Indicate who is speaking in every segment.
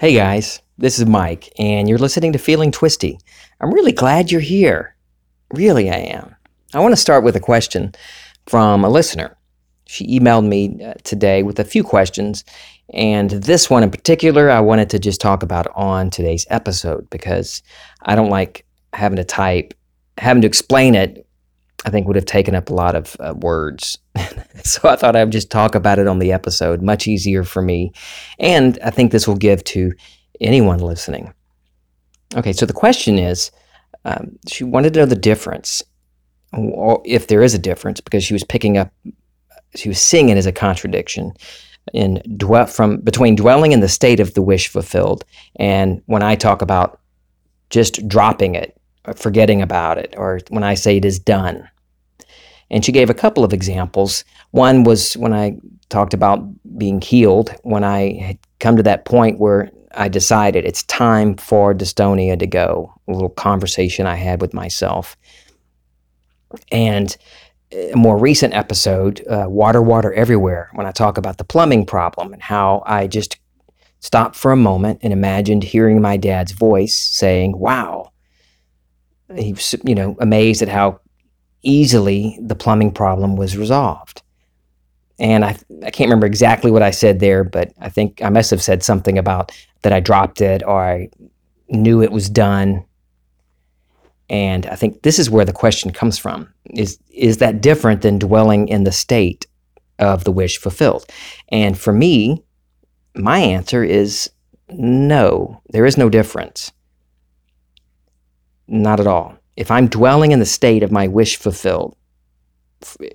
Speaker 1: Hey guys, this is Mike, and you're listening to Feeling Twisty. I'm really glad you're here. Really, I am. I want to start with a question from a listener. She emailed me uh, today with a few questions, and this one in particular, I wanted to just talk about on today's episode because I don't like having to type, having to explain it. I think would have taken up a lot of uh, words. so I thought I'd just talk about it on the episode, much easier for me. And I think this will give to anyone listening. Okay, so the question is um, she wanted to know the difference, or if there is a difference, because she was picking up, she was seeing it as a contradiction in dwell from between dwelling in the state of the wish fulfilled and when I talk about just dropping it, or forgetting about it, or when I say it is done. And she gave a couple of examples. One was when I talked about being healed, when I had come to that point where I decided it's time for dystonia to go. A little conversation I had with myself. And a more recent episode, uh, Water, Water Everywhere, when I talk about the plumbing problem and how I just stopped for a moment and imagined hearing my dad's voice saying, Wow. He was, you know, amazed at how easily the plumbing problem was resolved. And I, I can't remember exactly what I said there, but I think I must have said something about that I dropped it or I knew it was done. And I think this is where the question comes from. Is is that different than dwelling in the state of the wish fulfilled? And for me, my answer is no, there is no difference. Not at all. If I'm dwelling in the state of my wish fulfilled,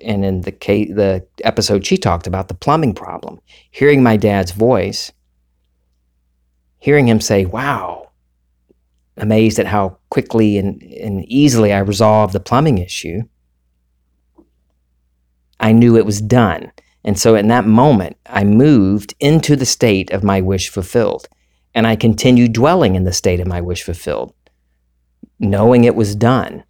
Speaker 1: and in the case, the episode she talked about the plumbing problem, hearing my dad's voice, hearing him say, "Wow," amazed at how quickly and, and easily I resolved the plumbing issue, I knew it was done. And so in that moment, I moved into the state of my wish fulfilled. And I continued dwelling in the state of my wish fulfilled, knowing it was done.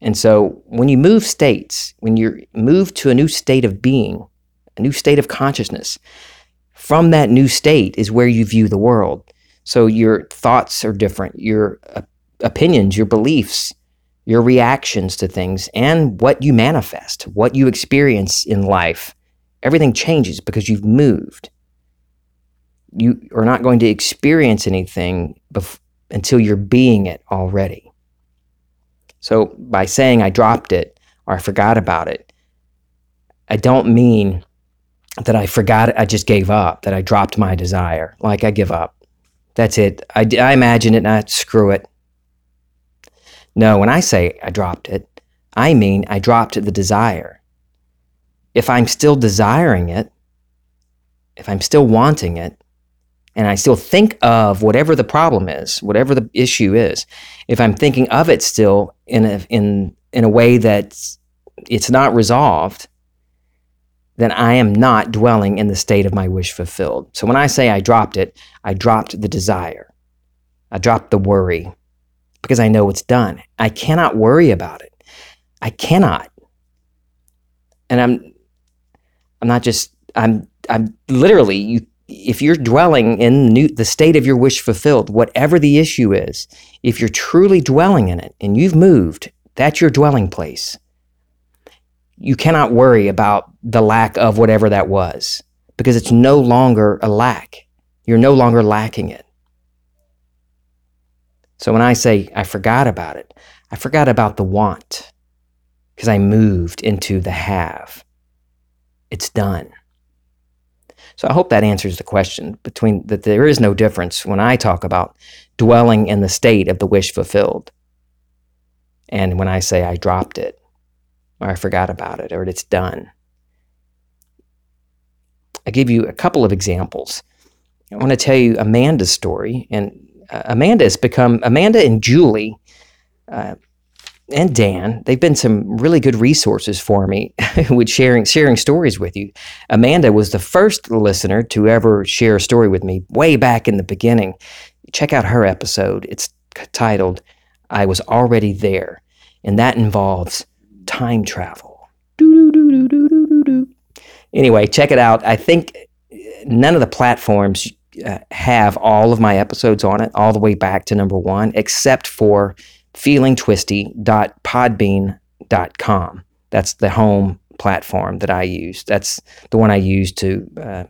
Speaker 1: And so when you move states, when you move to a new state of being, a new state of consciousness, from that new state is where you view the world. So your thoughts are different, your opinions, your beliefs, your reactions to things, and what you manifest, what you experience in life. Everything changes because you've moved. You are not going to experience anything bef- until you're being it already. So by saying I dropped it or I forgot about it, I don't mean that I forgot it, I just gave up, that I dropped my desire. Like I give up. That's it. I, I imagine it and I screw it. No, when I say I dropped it, I mean I dropped the desire. If I'm still desiring it, if I'm still wanting it, and I still think of whatever the problem is, whatever the issue is, if I'm thinking of it still in a, in, in a way that it's not resolved, then I am not dwelling in the state of my wish fulfilled. So when I say I dropped it, I dropped the desire. I dropped the worry because I know it's done. I cannot worry about it. I cannot. And I'm I'm not just I'm I'm literally you if you're dwelling in new, the state of your wish fulfilled, whatever the issue is, if you're truly dwelling in it and you've moved, that's your dwelling place. You cannot worry about the lack of whatever that was because it's no longer a lack. You're no longer lacking it. So when I say I forgot about it, I forgot about the want because I moved into the have. It's done. So I hope that answers the question between that there is no difference when I talk about dwelling in the state of the wish fulfilled and when I say I dropped it or I forgot about it or it's done. I give you a couple of examples. I want to tell you Amanda's story and uh, Amanda has become Amanda and Julie uh, and Dan, they've been some really good resources for me with sharing sharing stories with you. Amanda was the first listener to ever share a story with me way back in the beginning. Check out her episode. It's titled I Was Already There, and that involves time travel. Anyway, check it out. I think none of the platforms uh, have all of my episodes on it, all the way back to number one, except for feelingtwisty.podbean.com. That's the home platform that I use. That's the one I use to, uh,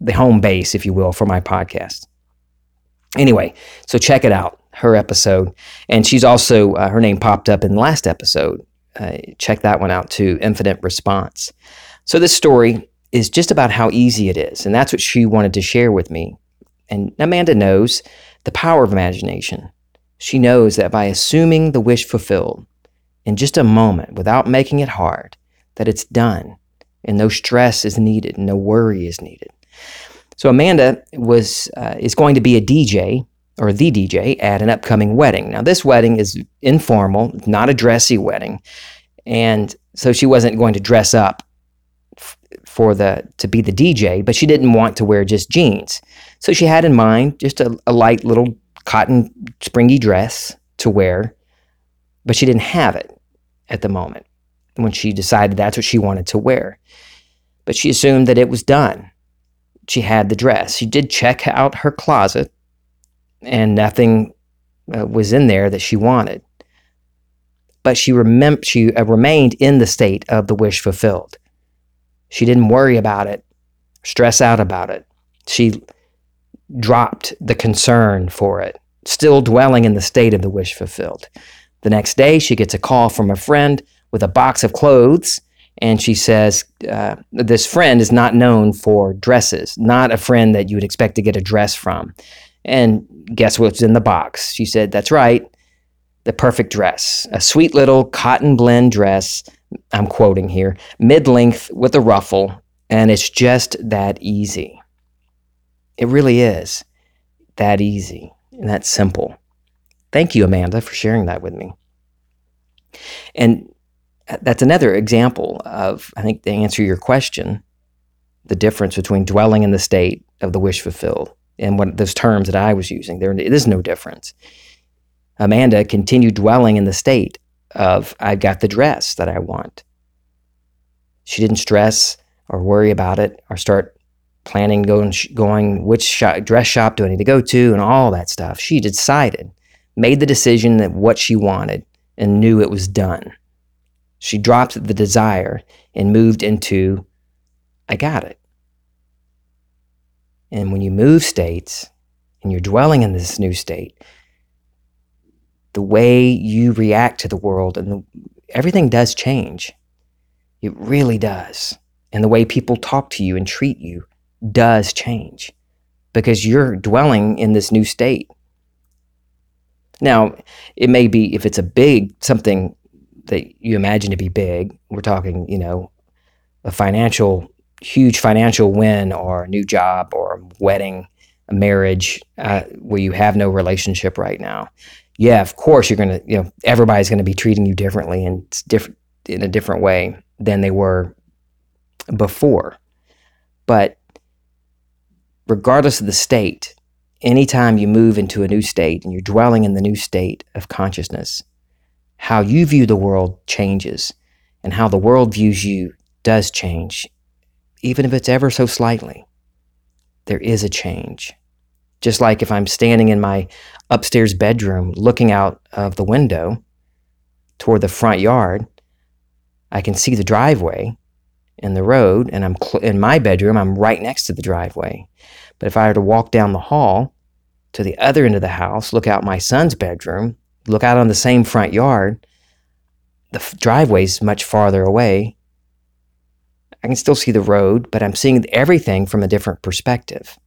Speaker 1: the home base, if you will, for my podcast. Anyway, so check it out, her episode. And she's also, uh, her name popped up in the last episode. Uh, check that one out too, Infinite Response. So this story is just about how easy it is. And that's what she wanted to share with me. And Amanda knows the power of imagination. She knows that by assuming the wish fulfilled in just a moment without making it hard, that it's done and no stress is needed, no worry is needed. So Amanda was uh, is going to be a DJ or the DJ at an upcoming wedding. Now this wedding is informal, not a dressy wedding, and so she wasn't going to dress up for the to be the DJ, but she didn't want to wear just jeans. So she had in mind just a, a light little cotton springy dress to wear, but she didn't have it at the moment when she decided that's what she wanted to wear. But she assumed that it was done. She had the dress. She did check out her closet, and nothing uh, was in there that she wanted. But she remem- she uh, remained in the state of the wish fulfilled. She didn't worry about it, stress out about it. She dropped the concern for it, still dwelling in the state of the wish fulfilled. The next day, she gets a call from a friend with a box of clothes, and she says, uh, This friend is not known for dresses, not a friend that you would expect to get a dress from. And guess what's in the box? She said, That's right, the perfect dress, a sweet little cotton blend dress I'm quoting here, mid length with a ruffle, and it's just that easy. It really is that easy and that simple. Thank you, Amanda, for sharing that with me. And uh, that's another example of, I think, to answer your question, the difference between dwelling in the state of the wish fulfilled and what those terms that I was using. There is no difference. Amanda continued dwelling in the state of I've got the dress that I want. She didn't stress or worry about it or start planning going going which shop, dress shop do I need to go to and all that stuff. She decided, made the decision that what she wanted and knew it was done. She dropped the desire and moved into I got it. And when you move states and you're dwelling in this new state, the way you react to the world and the, everything does change. It really does. And the way people talk to you and treat you does change because you're dwelling in this new state. Now, it may be if it's a big something that you imagine to be big, we're talking, you know, a financial, huge financial win or a new job or a wedding, a marriage uh, where you have no relationship right now yeah, of course you're gonna, you know, everybody's gonna be treating you differently and different in a different way than they were before. But regardless of the state, anytime you move into a new state and you're dwelling in the new state of consciousness, how you view the world changes and how the world views you does change, even if it's ever so slightly. There is a change. Just like if I'm standing in my upstairs bedroom looking out of the window toward the front yard, I can see the driveway and the road, and I'm cl- in my bedroom, I'm right next to the driveway. But if I were to walk down the hall to the other end of the house, look out my son's bedroom, look out on the same front yard, the f- driveway's much farther away. I can still see the road, but I'm seeing everything from a different perspective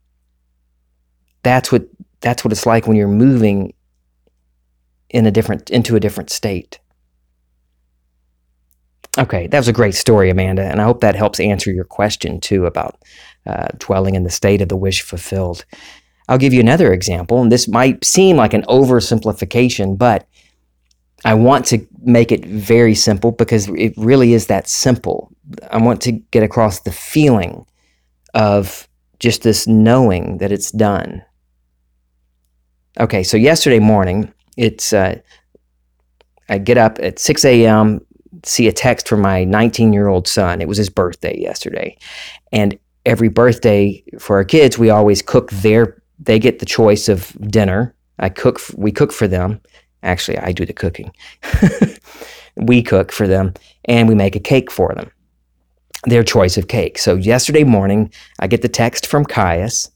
Speaker 1: that's what that's what it's like when you're moving in a different into a different state. Okay, that was a great story, Amanda, and I hope that helps answer your question too about uh, dwelling in the state of the wish fulfilled. I'll give you another example, and this might seem like an oversimplification, but I want to make it very simple because it really is that simple. I want to get across the feeling of just this knowing that it's done, Okay, so yesterday morning, it's uh, I get up at 6 a.m., see a text from my 19 year old son. It was his birthday yesterday. And every birthday for our kids, we always cook their, they get the choice of dinner. I cook, we cook for them. Actually, I do the cooking. we cook for them and we make a cake for them, their choice of cake. So yesterday morning, I get the text from Caius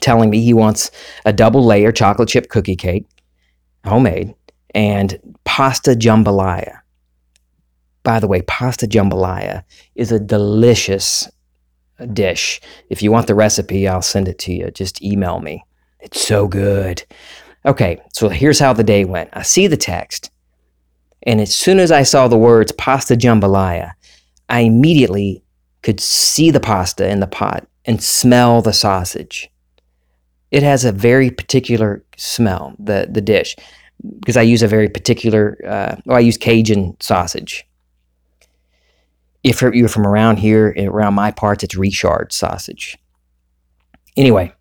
Speaker 1: telling me he wants a double layer chocolate chip cookie cake, homemade, and pasta jambalaya. By the way, pasta jambalaya is a delicious dish. If you want the recipe, I'll send it to you. Just email me. It's so good. Okay, so here's how the day went. I see the text, and as soon as I saw the words pasta jambalaya, I immediately could see the pasta in the pot and smell the sausage. It has a very particular smell, the, the dish, because I use a very particular, uh, well, I use Cajun sausage. If you're from around here, eh, around my parts, it's Richard sausage. Anyway,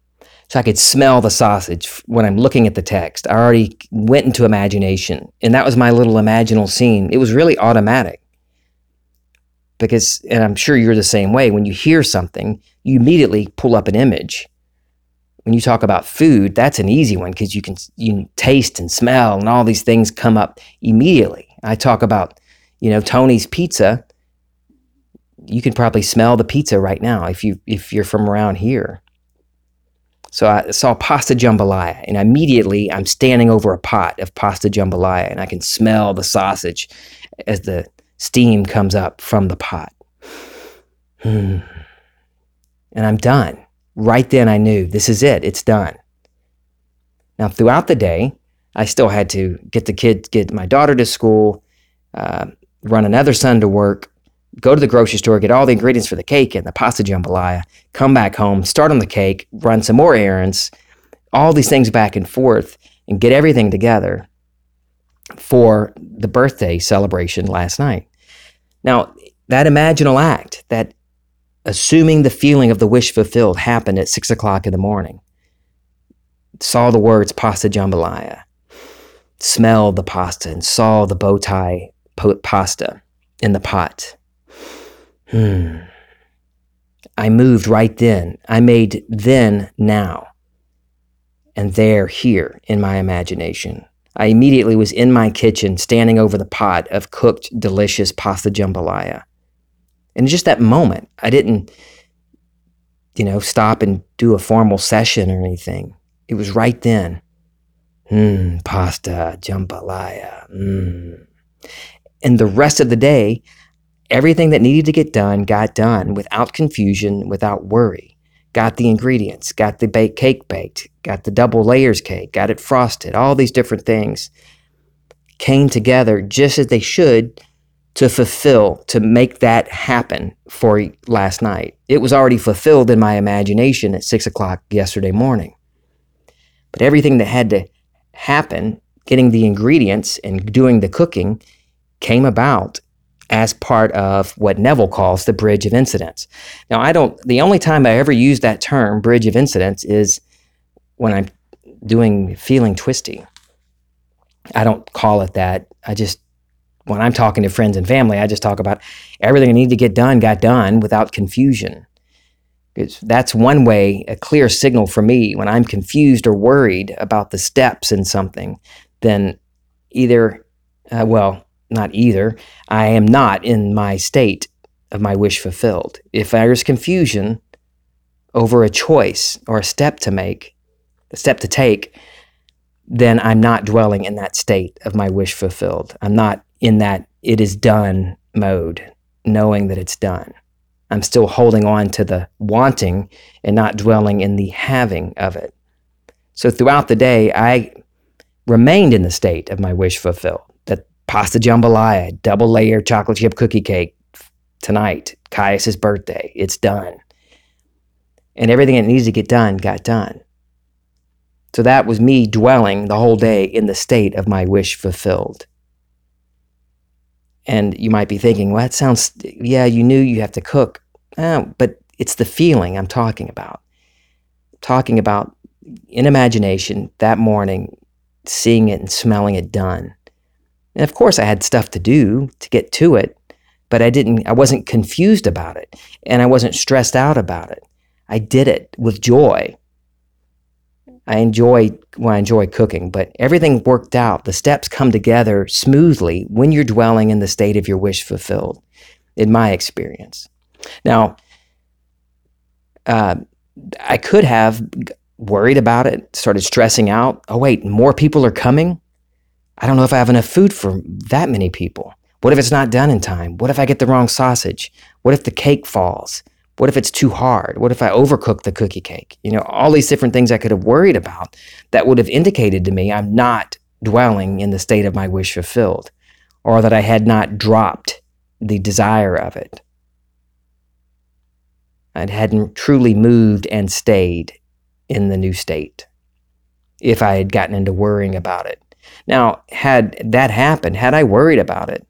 Speaker 1: so I could smell the sausage when I'm looking at the text. I already went into imagination, and that was my little imaginal scene. It was really automatic. Because, and I'm sure you're the same way, when you hear something, you immediately pull up an image. When you talk about food, that's an easy one because you can you taste and smell, and all these things come up immediately. I talk about, you know, Tony's Pizza. You can probably smell the pizza right now if you if you're from around here so I saw pasta jambalaya, and immediately I'm standing over a pot of pasta jambalaya, and I can smell the sausage as the steam comes up from the pot. Hmm. And I'm done. Right then, I knew this is it, it's done. Now, throughout the day, I still had to get the kids, get my daughter to school, uh, run another son to work, go to the grocery store, get all the ingredients for the cake and the pasta jambalaya, come back home, start on the cake, run some more errands, all these things back and forth, and get everything together for the birthday celebration last night. Now, that imaginal act, that assuming the feeling of the wish fulfilled, happened at six o'clock in the morning. Saw the words pasta jambalaya, smelled the pasta, and saw the bow tie pasta in the pot Hmm. I moved right then. I made then now. And there, here, in my imagination. I immediately was in my kitchen, standing over the pot of cooked, delicious pasta jambalaya. And just that moment, I didn't, you know, stop and do a formal session or anything. It was right then. Mmm, pasta jambalaya. Mmm. And the rest of the day, Everything that needed to get done got done without confusion, without worry. Got the ingredients, got the baked cake baked, got the double layers cake, got it frosted, all these different things came together just as they should to fulfill, to make that happen for last night. It was already fulfilled in my imagination at six o'clock yesterday morning. But everything that had to happen, getting the ingredients and doing the cooking, came about as part of what Neville calls the bridge of incidents. Now, I don't, the only time I ever use that term, bridge of incidents, is when I'm doing feeling twisty. I don't call it that. I just, when I'm talking to friends and family, I just talk about everything I need to get done got done without confusion. Because that's one way, a clear signal for me when I'm confused or worried about the steps in something, then either, uh, well, not either. I am not in my state of my wish fulfilled. If there's confusion over a choice or a step to make, a step to take, then I'm not dwelling in that state of my wish fulfilled. I'm not in that it is done mode, knowing that it's done. I'm still holding on to the wanting and not dwelling in the having of it. So throughout the day, I remained in the state of my wish fulfilled pasta jambalaya, double layer chocolate chip cookie cake tonight, Caius's birthday. It's done. And everything that needs to get done got done. So that was me dwelling the whole day in the state of my wish fulfilled. And you might be thinking, well, that sounds, yeah, you knew you have to cook. Oh, but it's the feeling I'm talking about. talking about in imagination that morning, seeing it and smelling it done. And of course, I had stuff to do to get to it, but I didn't, I wasn't confused about it and I wasn't stressed out about it. I did it with joy. I enjoy, well, I enjoy cooking, but everything worked out. The steps come together smoothly when you're dwelling in the state of your wish fulfilled, in my experience. Now, uh, I could have worried about it, started stressing out. Oh, wait, more people are coming? I don't know if I have enough food for that many people. What if it's not done in time? What if I get the wrong sausage? What if the cake falls? What if it's too hard? What if I overcook the cookie cake? You know, all these different things I could have worried about that would have indicated to me I'm not dwelling in the state of my wish fulfilled or that I had not dropped the desire of it. I hadn't truly moved and stayed in the new state if I had gotten into worrying about it. Now, had that happened, had I worried about it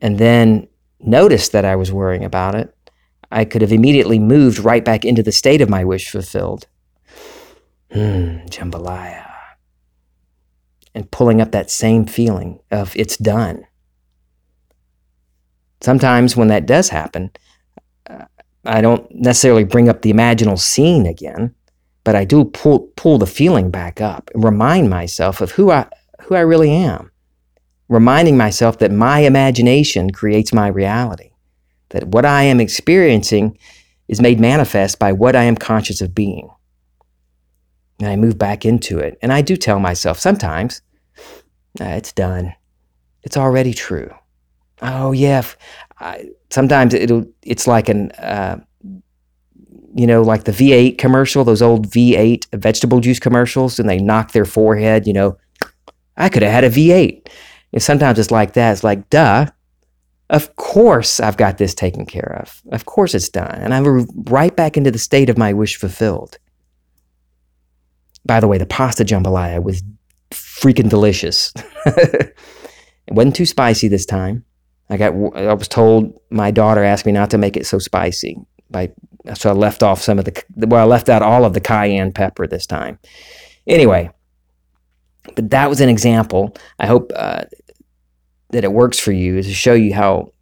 Speaker 1: and then noticed that I was worrying about it, I could have immediately moved right back into the state of my wish fulfilled. Hmm, jambalaya. And pulling up that same feeling of it's done. Sometimes when that does happen, uh, I don't necessarily bring up the imaginal scene again, but I do pull pull the feeling back up and remind myself of who I who I really am. Reminding myself that my imagination creates my reality that what I am experiencing is made manifest by what I am conscious of being. And I move back into it. And I do tell myself sometimes, it's done. It's already true. Oh, yeah. I, sometimes it'll, it's like an, uh, you know, like the V8 commercial, those old V8 vegetable juice commercials, and they knock their forehead, you know, I could have had a V8. And sometimes it's like that. It's like, duh, of course, I've got this taken care of. Of course, it's done. And I'm right back into the state of my wish fulfilled. By the way, the pasta jambalaya was freaking delicious. it wasn't too spicy this time. I got. I was told my daughter asked me not to make it so spicy. So I left off some of the. Well, I left out all of the cayenne pepper this time. Anyway, but that was an example. I hope uh, that it works for you is to show you how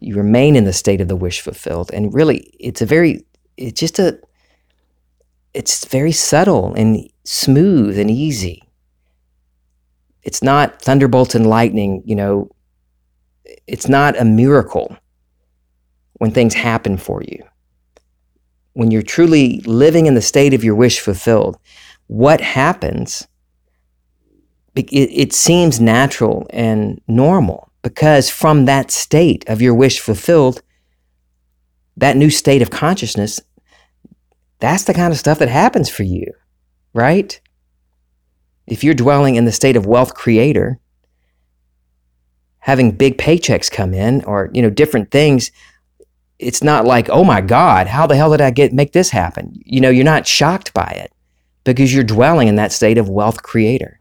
Speaker 1: you remain in the state of the wish fulfilled. And really, it's a very, it's just a, it's very subtle and smooth and easy. It's not thunderbolts and lightning, you know, it's not a miracle when things happen for you. When you're truly living in the state of your wish fulfilled, what happens it, it seems natural and normal because from that state of your wish fulfilled, that new state of consciousness, that's the kind of stuff that happens for you, right? If you're dwelling in the state of wealth creator, having big paychecks come in or, you know, different things, it's not like, oh my God, how the hell did I get make this happen? You know, you're not shocked by it because you're dwelling in that state of wealth creator.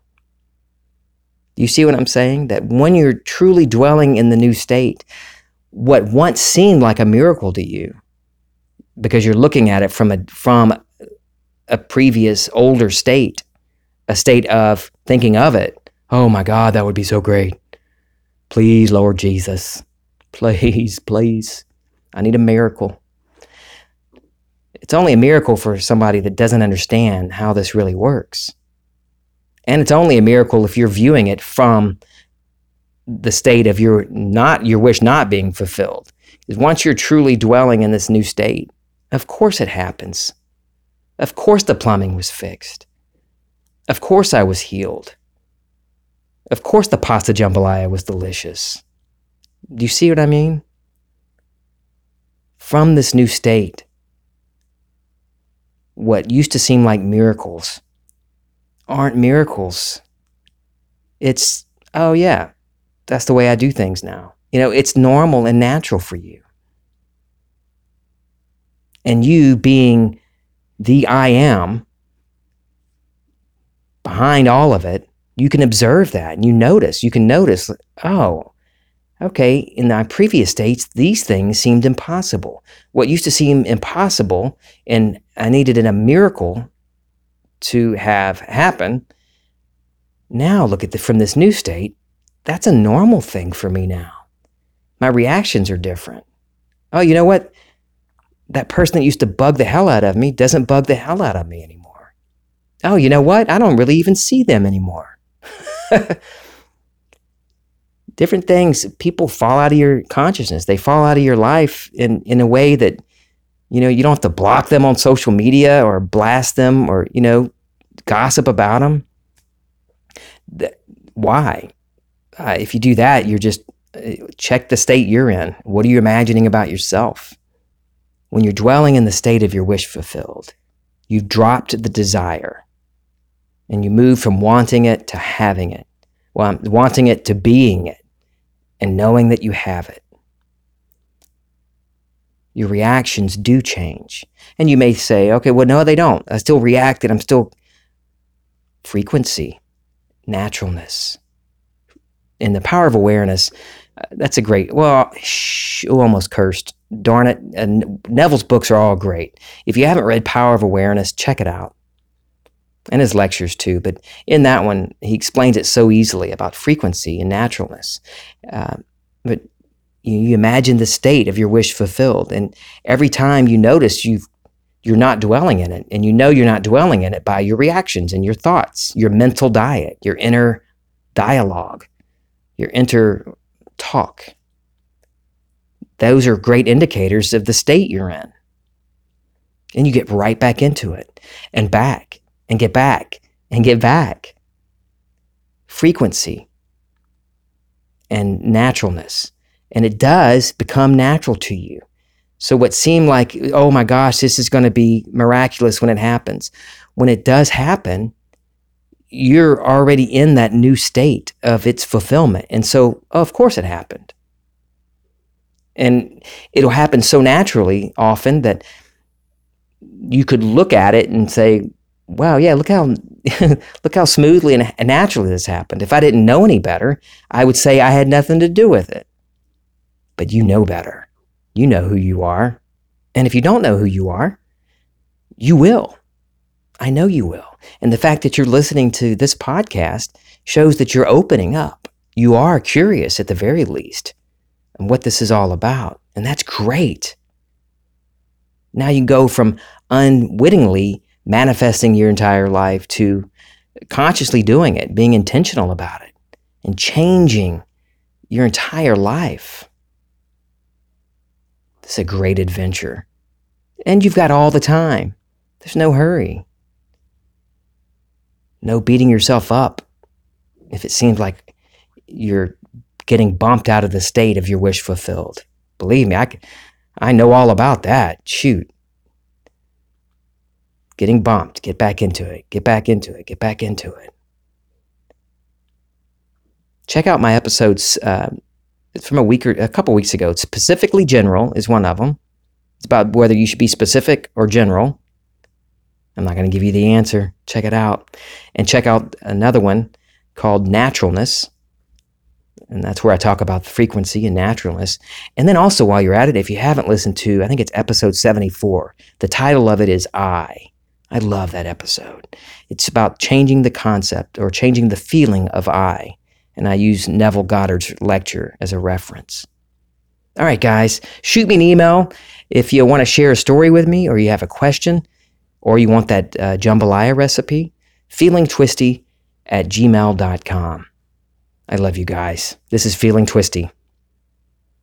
Speaker 1: You see what I'm saying? That when you're truly dwelling in the new state, what once seemed like a miracle to you, because you're looking at it from a from a previous older state, a state of thinking of it, oh my God, that would be so great. Please, Lord Jesus, please, please, I need a miracle. It's only a miracle for somebody that doesn't understand how this really works. And it's only a miracle if you're viewing it from the state of your not your wish not being fulfilled. Once you're truly dwelling in this new state, of course it happens. Of course the plumbing was fixed. Of course I was healed. Of course the pasta jambalaya was delicious. Do you see what I mean? From this new state, what used to seem like miracles aren't miracles. It's, oh, yeah, that's the way I do things now. You know, it's normal and natural for you. And you being the I am behind all of it, you can observe that and you notice. You can notice, oh, okay, in my previous states, these things seemed impossible. What used to seem impossible and I needed a miracle to have happen. Now look at the from this new state. That's a normal thing for me now. My reactions are different. Oh, you know what? That person that used to bug the hell out of me doesn't bug the hell out of me anymore. Oh, you know what? I don't really even see them anymore. Different things, people fall out of your consciousness. They fall out of your life in, in a way that, you know, you don't have to block them on social media or blast them or, you know, gossip about them. Why? Uh, if you do that, you're just uh, check the state you're in. What are you imagining about yourself? When you're dwelling in the state of your wish fulfilled, you've dropped the desire and you move from wanting it to having it, well, wanting it to being it, and knowing that you have it. Your reactions do change. And you may say, okay, well, no, they don't. I still reacted. I'm still frequency, naturalness. In the power of awareness, uh, that's a great, well, shh, almost cursed. Darn it. And Neville's books are all great. If you haven't read Power of Awareness, check it out. And his lectures too. But in that one, he explains it so easily about frequency and naturalness. Uh, but you, you imagine the state of your wish fulfilled. And every time you notice you've you're not dwelling in it. And you know you're not dwelling in it by your reactions and your thoughts, your mental diet, your inner dialogue, your inner talk. Those are great indicators of the state you're in. And you get right back into it and back and get back and get back. Frequency and naturalness. And it does become natural to you. So, what seemed like, oh my gosh, this is going to be miraculous when it happens, when it does happen, you're already in that new state of its fulfillment. And so, of course, it happened. And it'll happen so naturally often that you could look at it and say, wow, yeah, look how look how smoothly and naturally this happened. If I didn't know any better, I would say I had nothing to do with it. But you know better. You know who you are. And if you don't know who you are, you will. I know you will. And the fact that you're listening to this podcast shows that you're opening up. You are curious at the very least and what this is all about. And that's great. Now you go from unwittingly manifesting your entire life to consciously doing it, being intentional about it, and changing your entire life. It's a great adventure. And you've got all the time. There's no hurry. No beating yourself up if it seems like you're getting bumped out of the state of your wish fulfilled. Believe me, I, I know all about that. Shoot. Getting bumped, get back into it, get back into it, get back into it. Check out my episodes uh, it's from a week or a couple weeks ago. It's specifically general is one of them. It's about whether you should be specific or general. I'm not going to give you the answer. Check it out. And check out another one called naturalness. And that's where I talk about frequency and naturalness. And then also, while you're at it, if you haven't listened to, I think it's episode 74, the title of it is I. I love that episode. It's about changing the concept or changing the feeling of I and I use Neville Goddard's lecture as a reference. All right, guys, shoot me an email if you want to share a story with me or you have a question or you want that uh, jambalaya recipe. Feelingtwisty at gmail.com. I love you guys. This is Feeling Twisty.